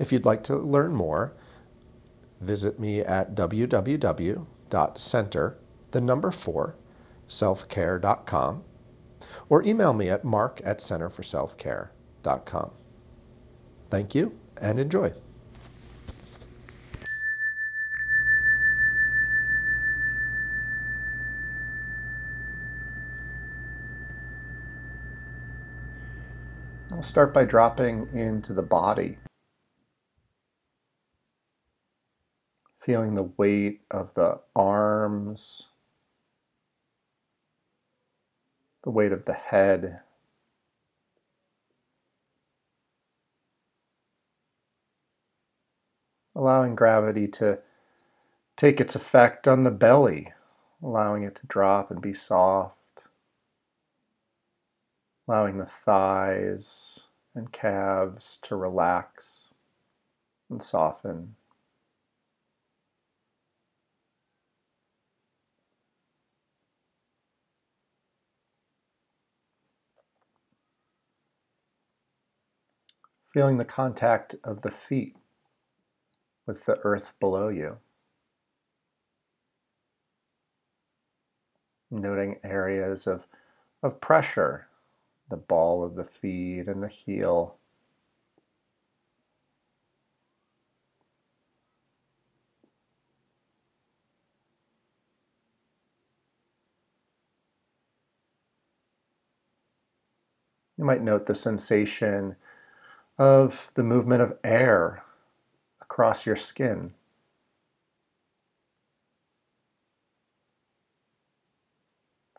If you'd like to learn more, visit me at www.center, the number 4, selfcare.com, or email me at mark at centerforselfcare.com. Thank you and enjoy. I'll start by dropping into the body. Feeling the weight of the arms, the weight of the head. Allowing gravity to take its effect on the belly, allowing it to drop and be soft, allowing the thighs and calves to relax and soften. Feeling the contact of the feet with the earth below you. Noting areas of, of pressure, the ball of the feet and the heel. You might note the sensation of the movement of air across your skin.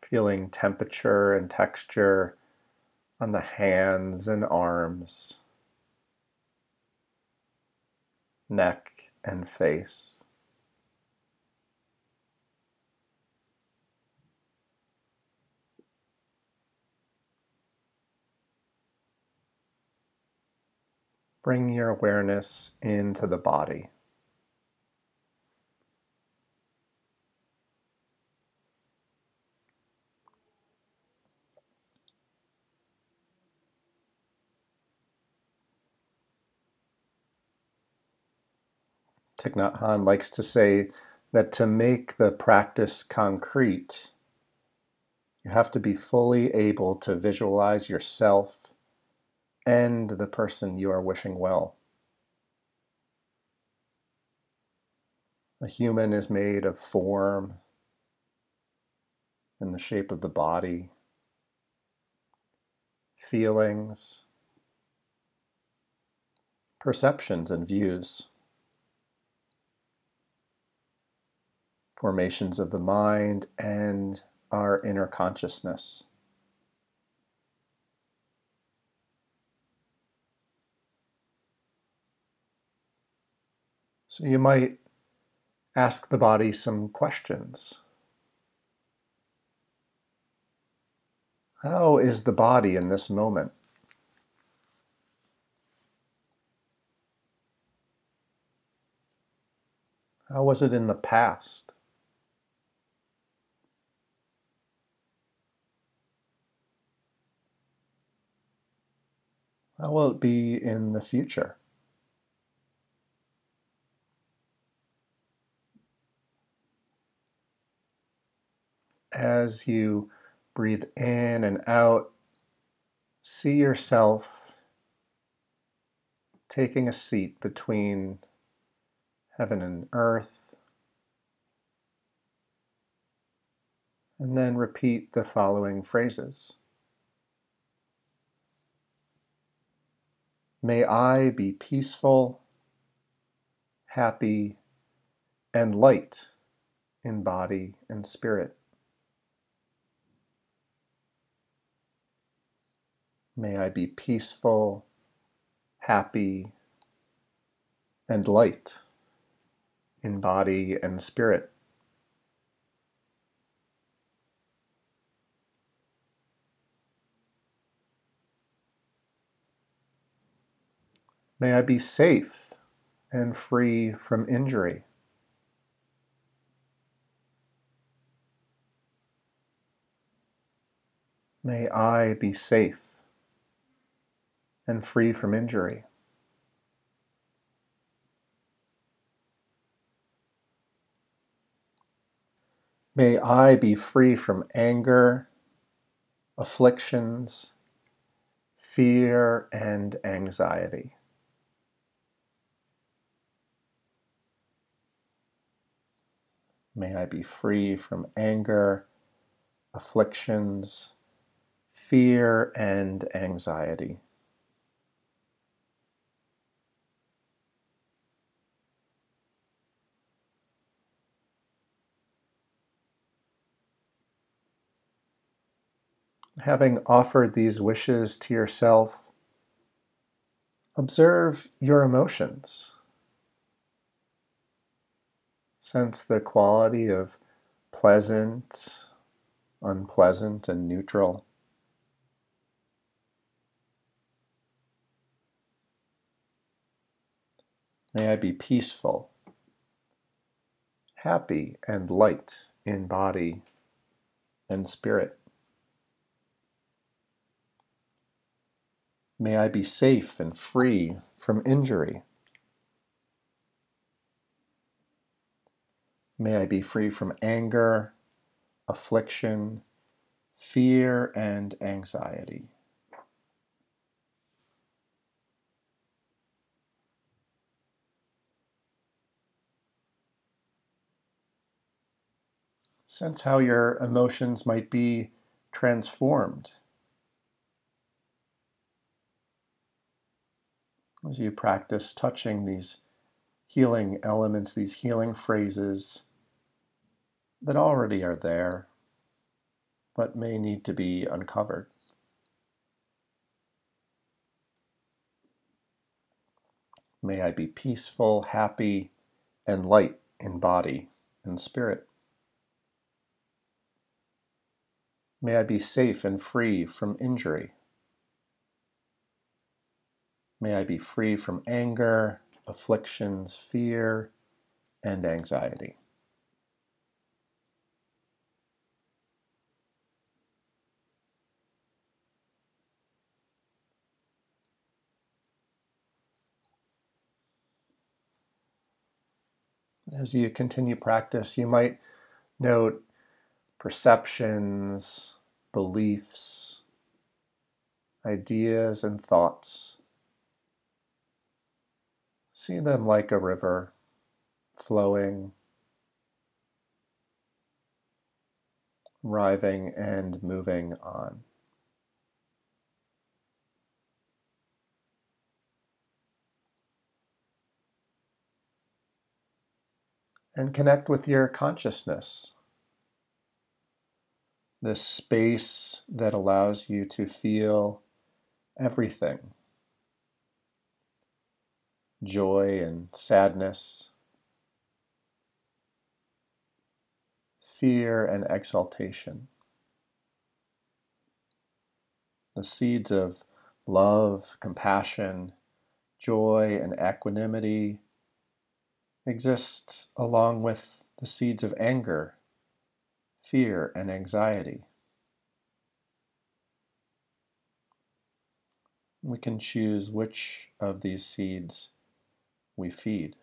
Feeling temperature and texture on the hands and arms, neck and face. Bring your awareness into the body. Thich Nhat Hanh likes to say that to make the practice concrete, you have to be fully able to visualize yourself and the person you are wishing well. A human is made of form and the shape of the body, feelings, perceptions, and views, formations of the mind, and our inner consciousness. So you might ask the body some questions. How is the body in this moment? How was it in the past? How will it be in the future? As you breathe in and out, see yourself taking a seat between heaven and earth. And then repeat the following phrases. May I be peaceful, happy, and light in body and spirit. May I be peaceful, happy, and light. in body and spirit. May I be safe and free from injury. May I be safe and free from injury. May I be free from anger, afflictions, fear, and anxiety. May I be free from anger, afflictions, fear, and anxiety. Having offered these wishes to yourself, observe your emotions. Sense the quality of pleasant, unpleasant, and neutral. May I be peaceful, happy, and light in body and spirit. May I be safe and free from injury. May I be free from anger, affliction, fear, and anxiety. Sense how your emotions might be transformed as you practice touching these healing elements, these healing phrases that already are there but may need to be uncovered. May I be peaceful, happy, and light in body and spirit. May I be safe and free from injury. May I be free from anger, afflictions, fear, and anxiety. As you continue practice, you might note perceptions, beliefs, ideas, and thoughts. See them like a river flowing, arriving, and moving on. And connect with your consciousness, this space that allows you to feel everything joy and sadness, fear and exaltation. The seeds of love, compassion, joy, and equanimity exist along with the seeds of anger, fear, and anxiety. We can choose which of these seeds we feed.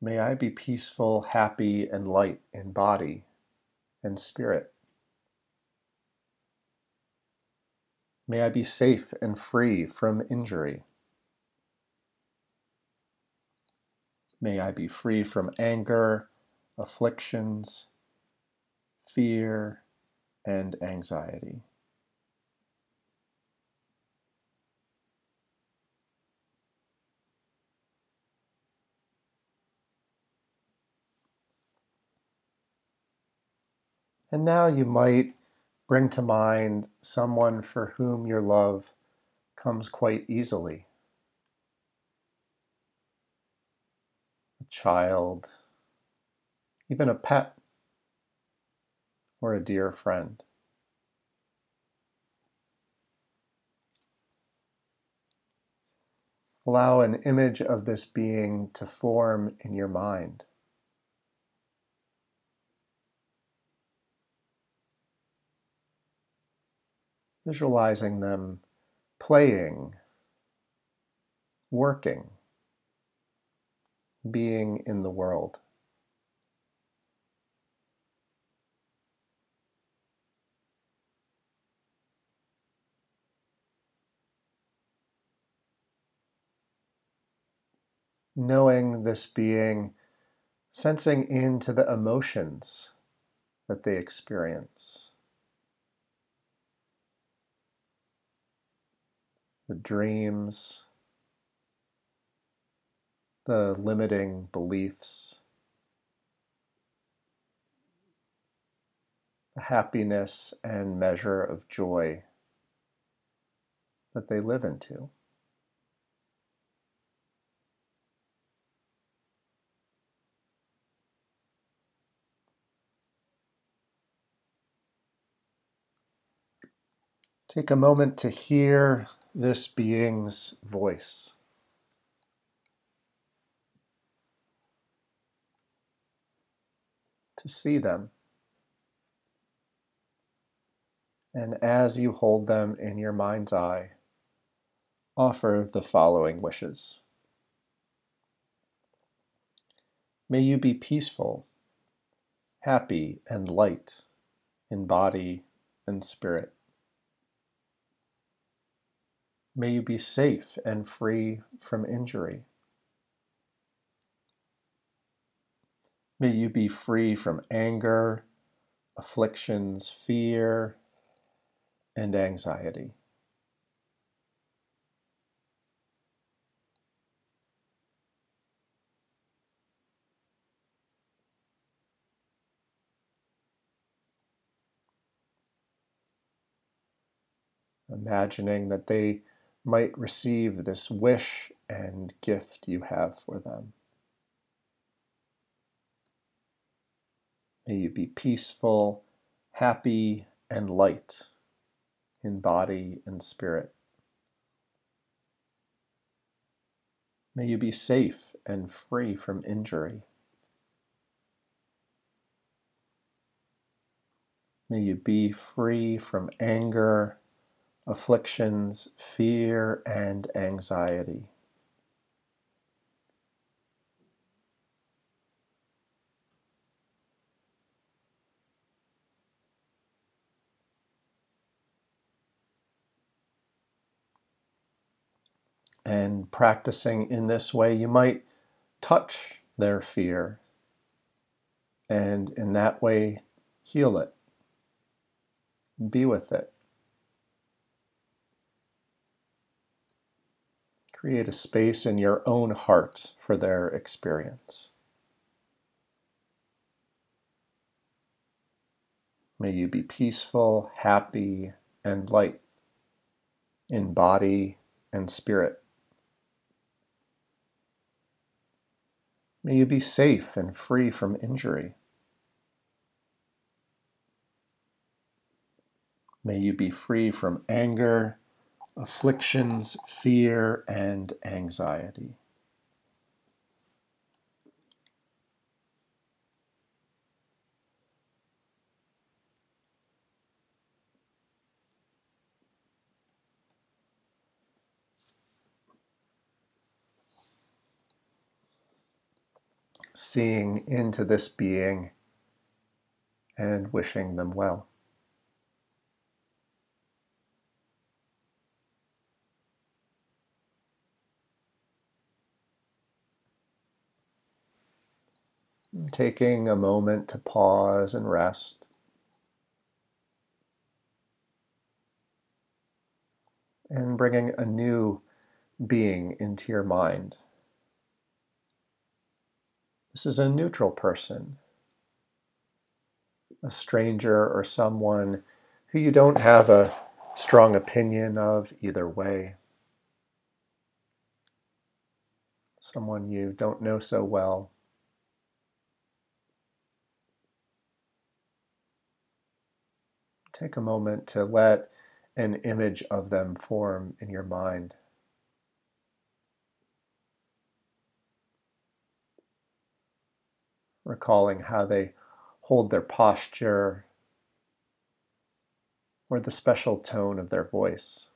May I be peaceful, happy, and light in body and spirit. May I be safe and free from injury. May I be free from anger, afflictions, fear, and anxiety. And now you might bring to mind someone for whom your love comes quite easily a child, even a pet, or a dear friend. Allow an image of this being to form in your mind. Visualizing them playing, working, being in the world. Knowing this being, sensing into the emotions that they experience, the dreams, the limiting beliefs, the happiness and measure of joy that they live into. Take a moment to hear this being's voice. To see them. And as you hold them in your mind's eye, offer the following wishes. May you be peaceful, happy, and light in body and spirit. May you be safe and free from injury. May you be free from anger, afflictions, fear, and anxiety. Imagining that they might receive this wish and gift you have for them. May you be peaceful, happy, and light in body and spirit. May you be safe and free from injury. May you be free from anger, afflictions, fear, and anxiety. And practicing in this way, you might touch their fear and in that way heal it, be with it. Create a space in your own heart for their experience. May you be peaceful, happy, and light in body and spirit. May you be safe and free from injury. May you be free from anger, afflictions, fear, and anxiety. Seeing into this being and wishing them well. Taking a moment to pause and rest. And bringing a new being into your mind. This is a neutral person, a stranger or someone who you don't have a strong opinion of either way. Someone you don't know so well. Take a moment to let an image of them form in your mind. Recalling how they hold their posture or the special tone of their voice.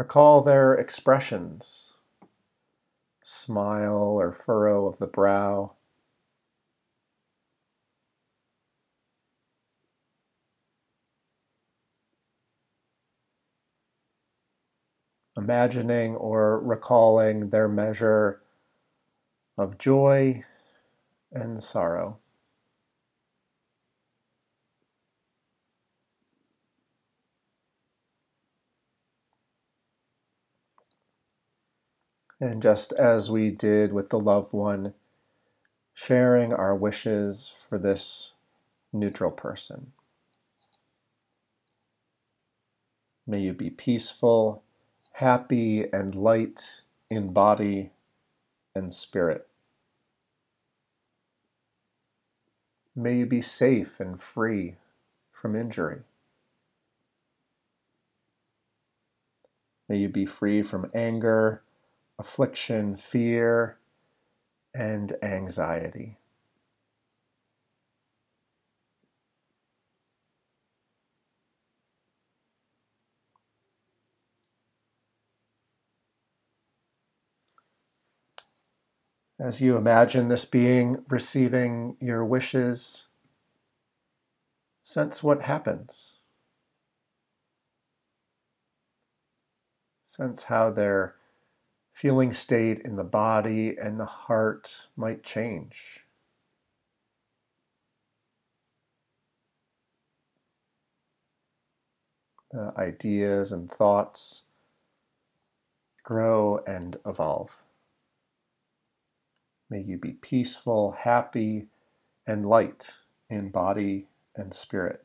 Recall their expressions, smile or furrow of the brow, imagining or recalling their measure of joy and sorrow. And just as we did with the loved one, sharing our wishes for this neutral person. May you be peaceful, happy, and light in body and spirit. May you be safe and free from injury. May you be free from anger, affliction, fear, and anxiety. As you imagine this being receiving your wishes, sense what happens. Sense how their feeling state in the body and the heart might change. Ideas and thoughts grow and evolve. May you be peaceful, happy, and light in body and spirit.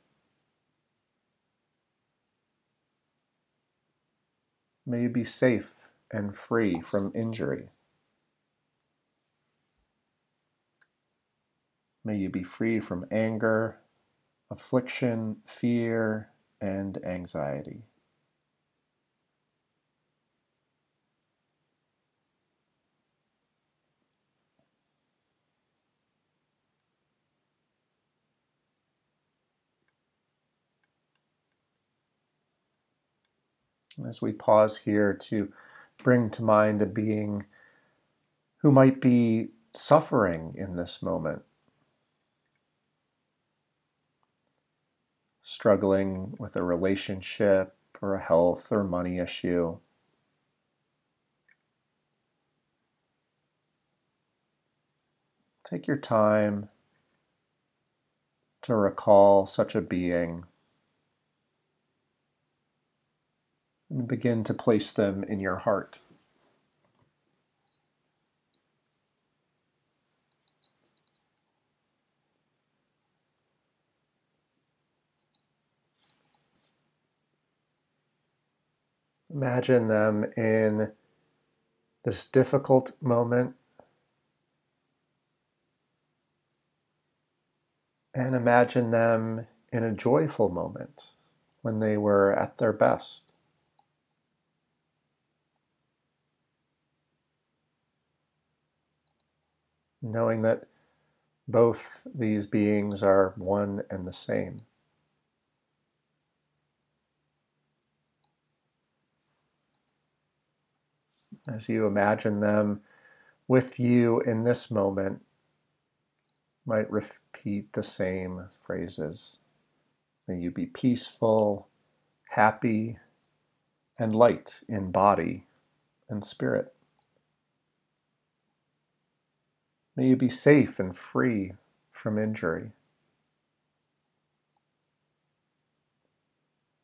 May you be safe and free from injury. May you be free from anger, affliction, fear, and anxiety. As we pause here to bring to mind a being who might be suffering in this moment, struggling with a relationship or a health or money issue. Take your time to recall such a being and begin to place them in your heart. Imagine them in this difficult moment and imagine them in a joyful moment when they were at their best. Knowing that both these beings are one and the same. As you imagine them with you in this moment, might repeat the same phrases. May you be peaceful, happy, and light in body and spirit. May you be safe and free from injury.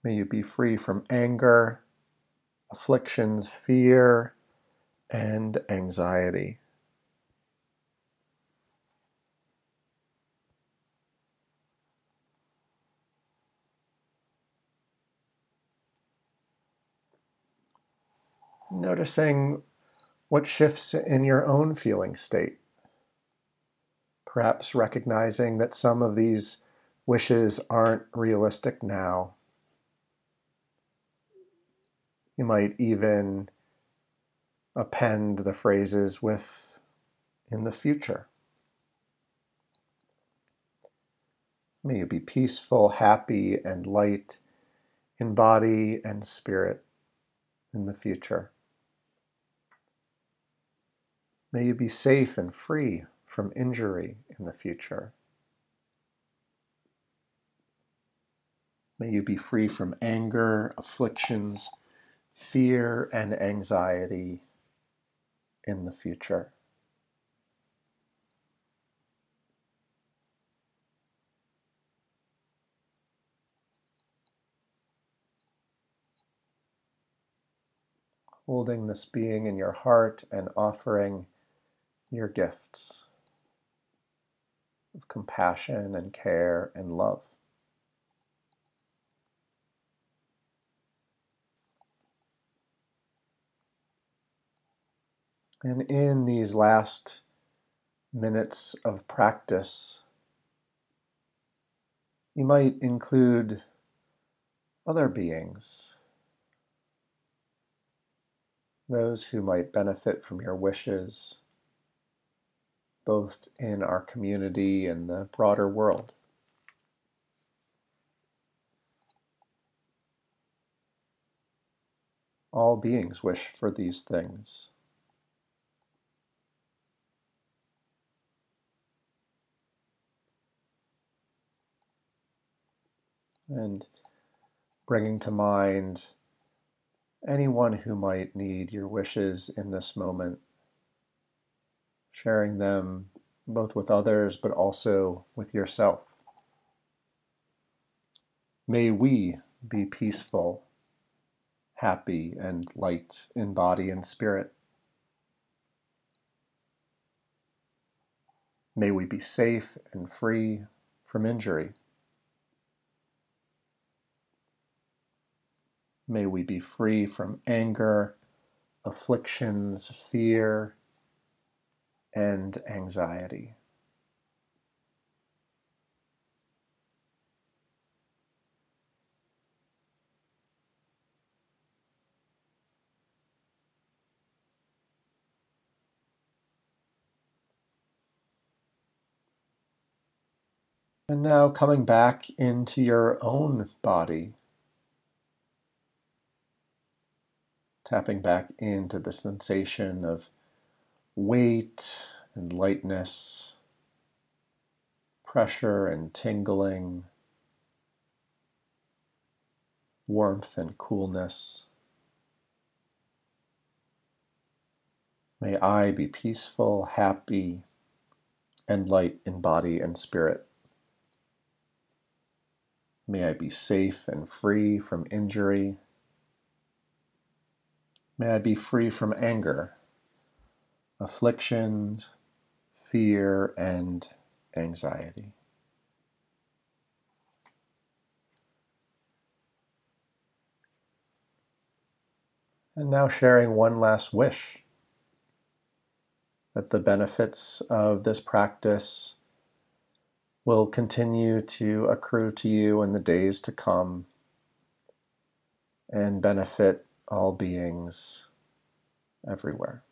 May you be free from anger, afflictions, fear, and anxiety. Noticing what shifts in your own feeling state. Perhaps recognizing that some of these wishes aren't realistic now. You might even append the phrases with in the future. May you be peaceful, happy, and light in body and spirit in the future. May you be safe and free from injury in the future. May you be free from anger, afflictions, fear, and anxiety in the future. Holding this being in your heart and offering your gifts of compassion and care and love. And in these last minutes of practice, you might include other beings, those who might benefit from your wishes, both in our community and the broader world. All beings wish for these things. and bringing to mind anyone who might need your wishes in this moment, sharing them both with others but also with yourself. May we be peaceful, happy, and light in body and spirit. May we be safe and free from injury. May we be free from anger, afflictions, fear, and anxiety. And now coming back into your own body, tapping back into the sensation of weight and lightness, pressure and tingling, warmth and coolness. May I be peaceful, happy, and light in body and spirit. May I be safe and free from injury. May I be free from anger, affliction, fear, and anxiety. And now sharing one last wish that the benefits of this practice will continue to accrue to you in the days to come and benefit all beings everywhere.